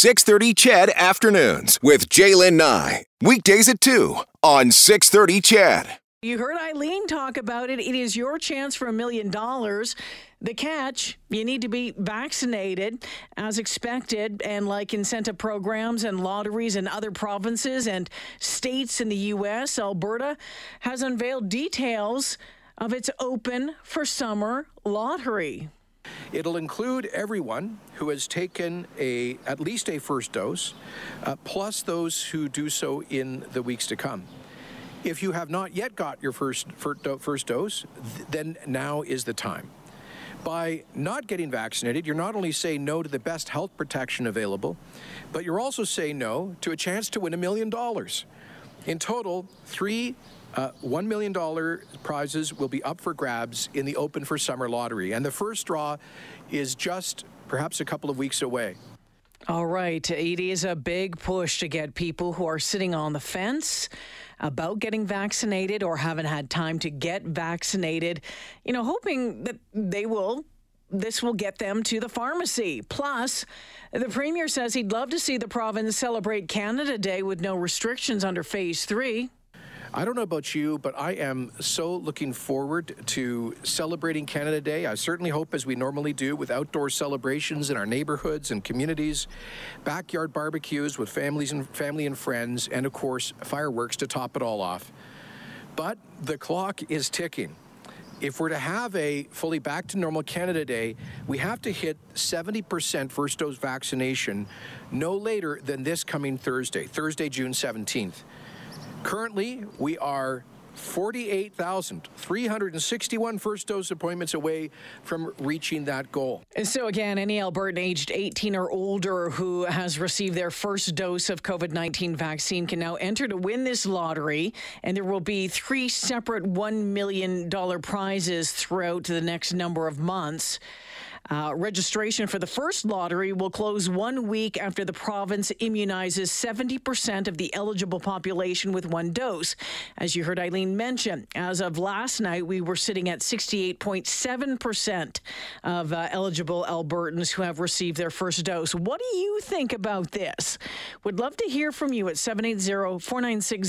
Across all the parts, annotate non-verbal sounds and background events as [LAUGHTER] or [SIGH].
630 CHED Afternoons with Jaylen Nye. Weekdays at 2 on 630 CHED. You heard Eileen talk about it. It is your chance for a million dollars. The catch, you need to be vaccinated as expected, and like incentive programs and lotteries in other provinces and states in the U.S., Alberta has unveiled details of its open for summer lottery. It'll include everyone who has taken a at least a first dose, uh, plus those who do so in the weeks to come. If you have not yet got your first first dose, then now is the time. By not getting vaccinated, you're not only saying no to the best health protection available, but you're also saying no to a chance to win a million dollars. In total, three uh, $1 million prizes will be up for grabs in the Open for Summer lottery. And the first draw is just perhaps a couple of weeks away. All right. It is a big push to get people who are sitting on the fence about getting vaccinated or haven't had time to get vaccinated, you know, hoping that they will. This will get them to the pharmacy. Plus, the premier says he'd love to see the province celebrate Canada Day with no restrictions under phase three. I don't know about you, but I am so looking forward to celebrating Canada Day. I certainly hope, as we normally do, with outdoor celebrations in our neighborhoods and communities, backyard barbecues with families and family and friends, and of course, fireworks to top it all off. But the clock is ticking. If we're to have a fully back to normal Canada Day, we have to hit 70% first dose vaccination no later than this coming Thursday, Thursday, June 17th. Currently, we are 48,361 first dose appointments away from reaching that goal. And so, again, any Albertan aged 18 or older who has received their first dose of COVID 19 vaccine can now enter to win this lottery. And there will be three separate $1 million prizes throughout the next number of months. Uh, registration for the first lottery will close one week after the province immunizes 70% of the eligible population with one dose. As you heard Eileen mention, as of last night, we were sitting at 68.7% of uh, eligible Albertans who have received their first dose. What do you think about this? Would love to hear from you at 780 496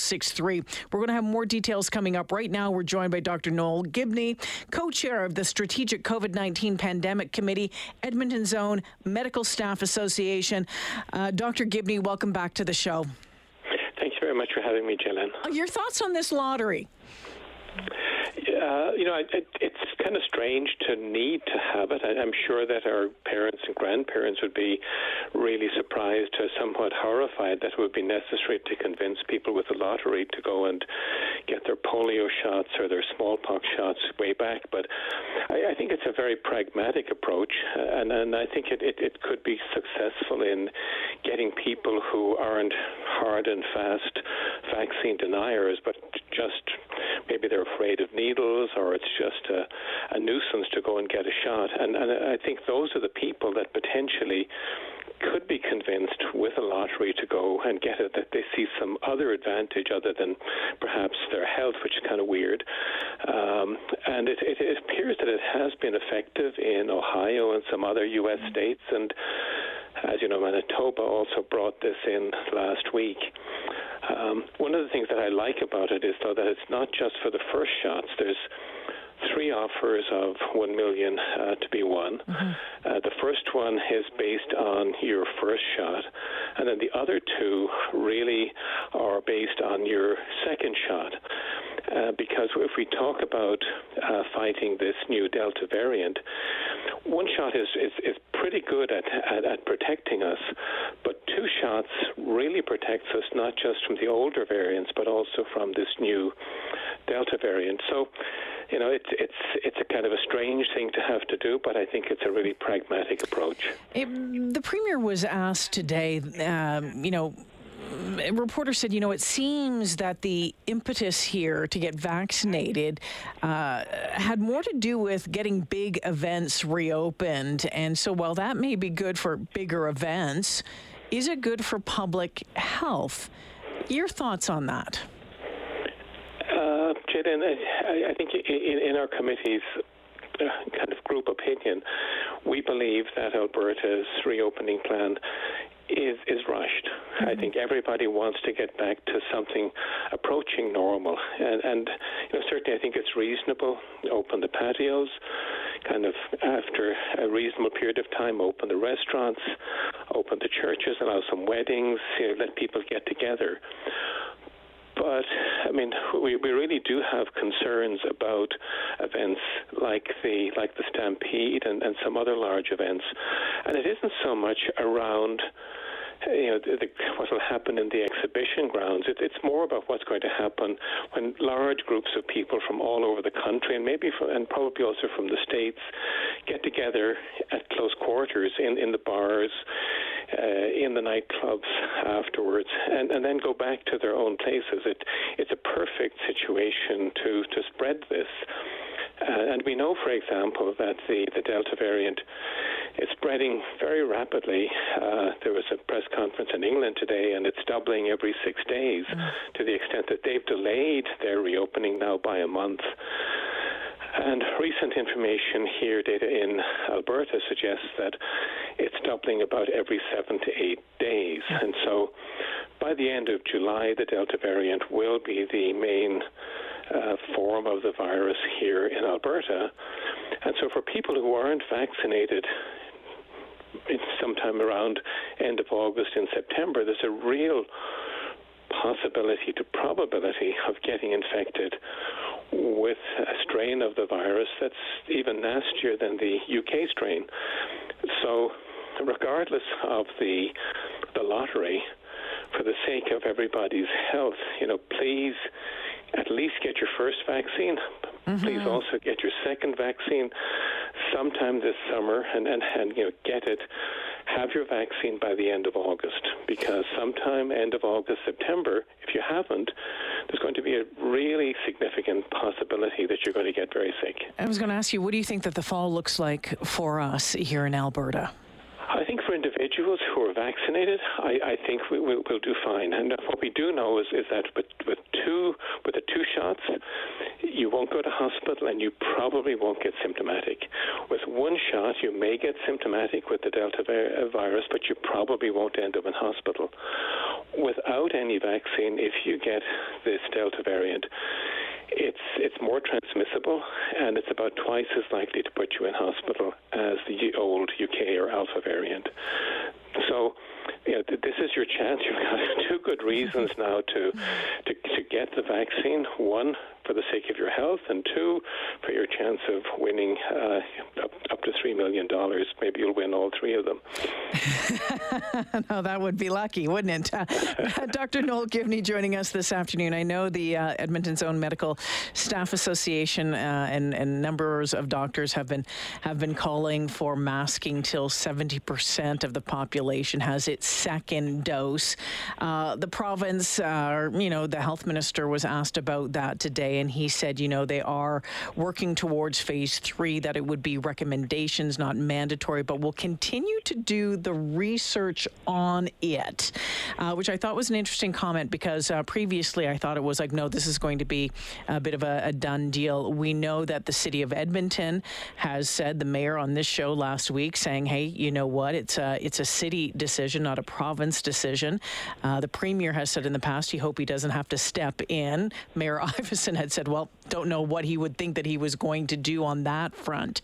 0063. We're going to have more details coming up. Right now, we're joined by Dr. Noel Gibney, co chair of the Strategic COVID 19 Pandemic Committee, Edmonton Zone Medical Staff Association. Uh, Dr. Gibney, welcome back to the show. Thanks very much for having me, Jillian. Uh, your thoughts on this lottery? Uh, you know, it, it's kind of strange to need to have it. I, am sure that our parents and grandparents would be really surprised, or somewhat horrified, that it would be necessary to convince people with the lottery to go and get their polio shots or their smallpox shots way back. But I, I think it's a very pragmatic approach, uh, and, and I think it, it, it could be successful in getting people who aren't hard and fast vaccine deniers, but just maybe they're afraid of needles or it's just a, a nuisance to go and get a shot. And, and I think those are the people that potentially could be convinced with a lottery to go and get it that they see some other advantage other than perhaps their health, which is kind of weird. Um, and it, it, it appears that it has been effective in Ohio and some other U.S. states. And as you know, Manitoba also brought this in last week. Um, one of the things that I like about it is, though, that it's not just for the first shots. There's three offers of one million uh, to be won. Mm-hmm. Uh, the first one is based on your first shot, and then the other two really are based on your second shot. Uh, because if we talk about uh, fighting this new Delta variant, one shot is, is, is pretty good at, at, at, protecting us, but two shots really protects us not just from the older variants, but also from this new Delta variant. So, you know, it's it's it's a kind of a strange thing to have to do, but I think it's a really pragmatic approach. It, the premier was asked today, um, you know a reporter said, you know, it seems that the impetus here to get vaccinated uh, had more to do with getting big events reopened. And so while that may be good for bigger events, is it good for public health? Your thoughts on that? Uh, Jaden, I, I think in, in our committee's kind of group opinion, we believe that Alberta's reopening plan is is rushed. Mm-hmm. I think everybody wants to get back to something approaching normal, and and you know certainly I think it's reasonable. Open the patios, kind of after a reasonable period of time, open the restaurants, open the churches, allow some weddings, you know, let people get together. But I mean, we, we really do have concerns about events like the like the Stampede and, and some other large events, and it isn't so much around you know, the, the, what will happen in the exhibition grounds. It, it's more about what's going to happen when large groups of people from all over the country and maybe from, and probably also from the states get together at close quarters in, in the bars, uh, in the nightclubs afterwards, and, and then go back to their own places. It, it's a perfect situation to, to spread this. Uh, and we know, for example, that the, the Delta variant is spreading very rapidly. Uh, there was a press conference in England today, and it's doubling every six days mm. to the extent that they've delayed their reopening now by a month. And recent information here, data in Alberta, suggests that it's doubling about every seven to eight days. And so by the end of July, the Delta variant will be the main uh, form of the virus here in Alberta. And so, for people who aren't vaccinated, sometime around end of August and September, there's a real possibility to probability of getting infected with a strain of the virus that's even nastier than the UK strain. So, regardless of the the lottery, for the sake of everybody's health, you know, please at least get your first vaccine. Mm-hmm. Please also get your second vaccine sometime this summer and, and, and you know get it. Have your vaccine by the end of August because sometime end of August, September, if you haven't, there's going to be a really significant possibility that you're going to get very sick. I was going to ask you, what do you think that the fall looks like for us here in Alberta? Think for individuals who are vaccinated, I, I think we, will we'll do fine. And what we do know is, is that with, with two with the two shots, you won't go to hospital and you probably won't get symptomatic. With one shot, you may get symptomatic with the Delta uh, virus, but you probably won't end up in hospital. Without any vaccine, if you get this Delta variant, it's it's more transmissible and it's about twice as likely to put you in hospital as the old UK or Alpha variant. So, you know, this is your chance. [LAUGHS] You've got two good reasons [LAUGHS] now to, to to get the vaccine. One, for the sake of your health, and two, for your chance of winning uh, up, up to $3 million. Maybe you'll win all three of them. [LAUGHS] no, that would be lucky, wouldn't it? Uh, [LAUGHS] Dr. Noel Gibney joining us this afternoon. I know the uh, Edmonton Zone Medical Staff Association uh, and, and numbers of doctors have been have been calling for masking till 70% of the population has its second dose. Uh, the province, uh, you know, the health minister was asked about that today and he said, you know, they are working towards phase three, that it would be recommendations, not mandatory, but will continue to do the research on it, uh, which I thought was an interesting comment because uh, previously I thought it was like, no, this is going to be a bit of a, a done deal. We know that the city of Edmonton has said, the mayor on this show last week, saying, hey, you know what, it's a, it's a city decision, not a province decision. Uh, the premier has said in the past he hope he doesn't have to step in. Mayor [LAUGHS] Iveson had said, well, don't know what he would think that he was going to do on that front.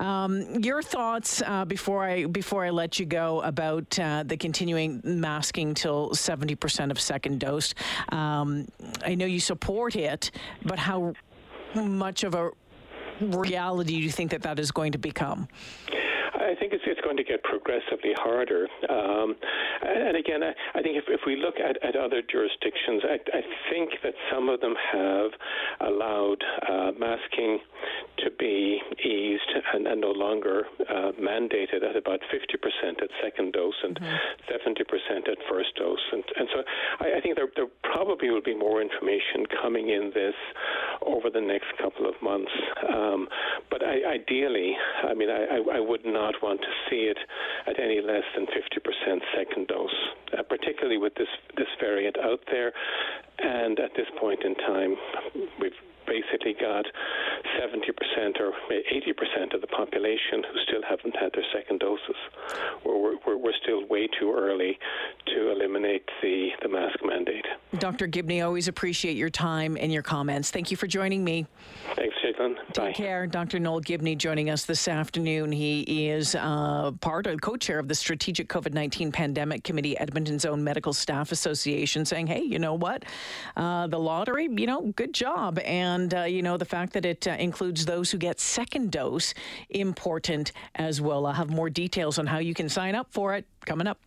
Um, your thoughts uh, before I before I let you go about uh, the continuing masking till 70% of second dose. Um, I know you support it, but how much of a reality do you think that that is going to become? I think it's, it's going to get progressively harder. Um, and again, I, I think if, if we look at, at other jurisdictions, I, I think that some of them have allowed uh, masking to be eased and, and no longer uh, mandated at about 50% at second dose and mm-hmm. 70% at first dose. And, and so I, I think there, there probably will be more information coming in this over the next couple of months. Um, but I, ideally, I mean, I, I, would not want to see it at any less than 50% second dose, uh, particularly with this, this variant out there. And at this point in time, we've basically got 70% or 80% of the population who still haven't had their second doses. We're, we're, we're still way too early to eliminate the, the mask mandate. Dr. Gibney, always appreciate your time and your comments. Thank you for joining me. Thanks, Caitlin. Take care. Dr. Noel Gibney joining us this afternoon. He is uh, part of co-chair of the Strategic COVID-19 Pandemic Committee, Edmonton Zone Medical Staff Association, saying, "Hey, you know what? Uh, the lottery, you know, good job, and uh, you know the fact that it uh, includes those who get second dose, important as well. I'll have more details on how you can sign up for it coming up."